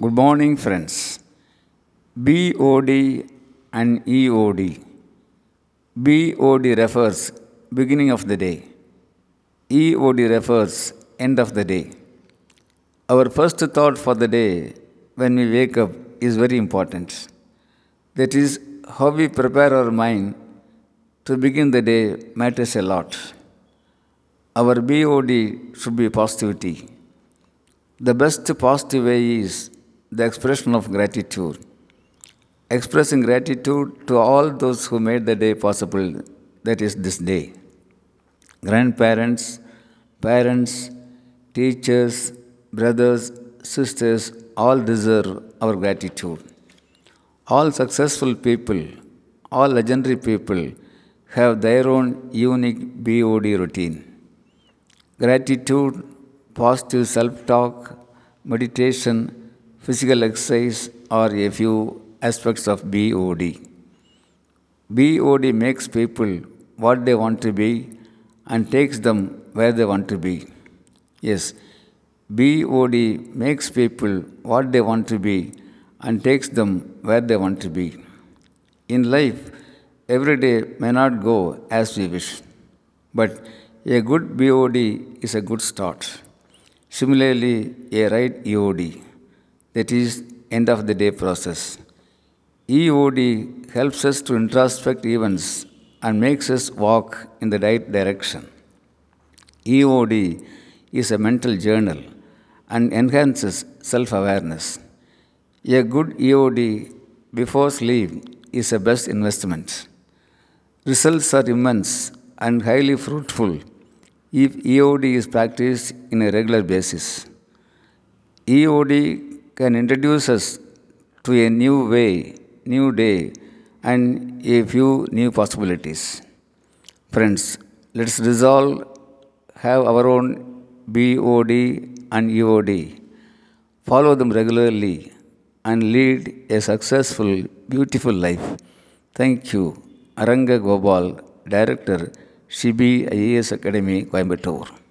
Good morning, friends. BOD and EOD. BOD refers beginning of the day. EOD refers end of the day. Our first thought for the day when we wake up is very important. That is, how we prepare our mind to begin the day matters a lot. Our BOD should be positivity. The best positive way is the expression of gratitude. Expressing gratitude to all those who made the day possible, that is this day. Grandparents, parents, teachers, brothers, sisters, all deserve our gratitude. All successful people, all legendary people have their own unique BOD routine. Gratitude, positive self talk, meditation, physical exercise are a few aspects of BOD. BOD makes people what they want to be and takes them where they want to be. Yes, BOD makes people what they want to be and takes them where they want to be. In life, every day may not go as we wish, but a good BOD is a good start. Similarly, a right EOD, that is, end of the day process. EOD helps us to introspect events and makes us walk in the right direction. EOD is a mental journal and enhances self awareness. A good EOD before sleep is a best investment. Results are immense and highly fruitful if EOD is practiced in a regular basis. EOD can introduce us to a new way, new day, and a few new possibilities. Friends, let's resolve have our own BOD and EOD. Follow them regularly and lead a successful, beautiful life. Thank you. Aranga Gopal, Director, Shibi IAS Academy, Coimbatore.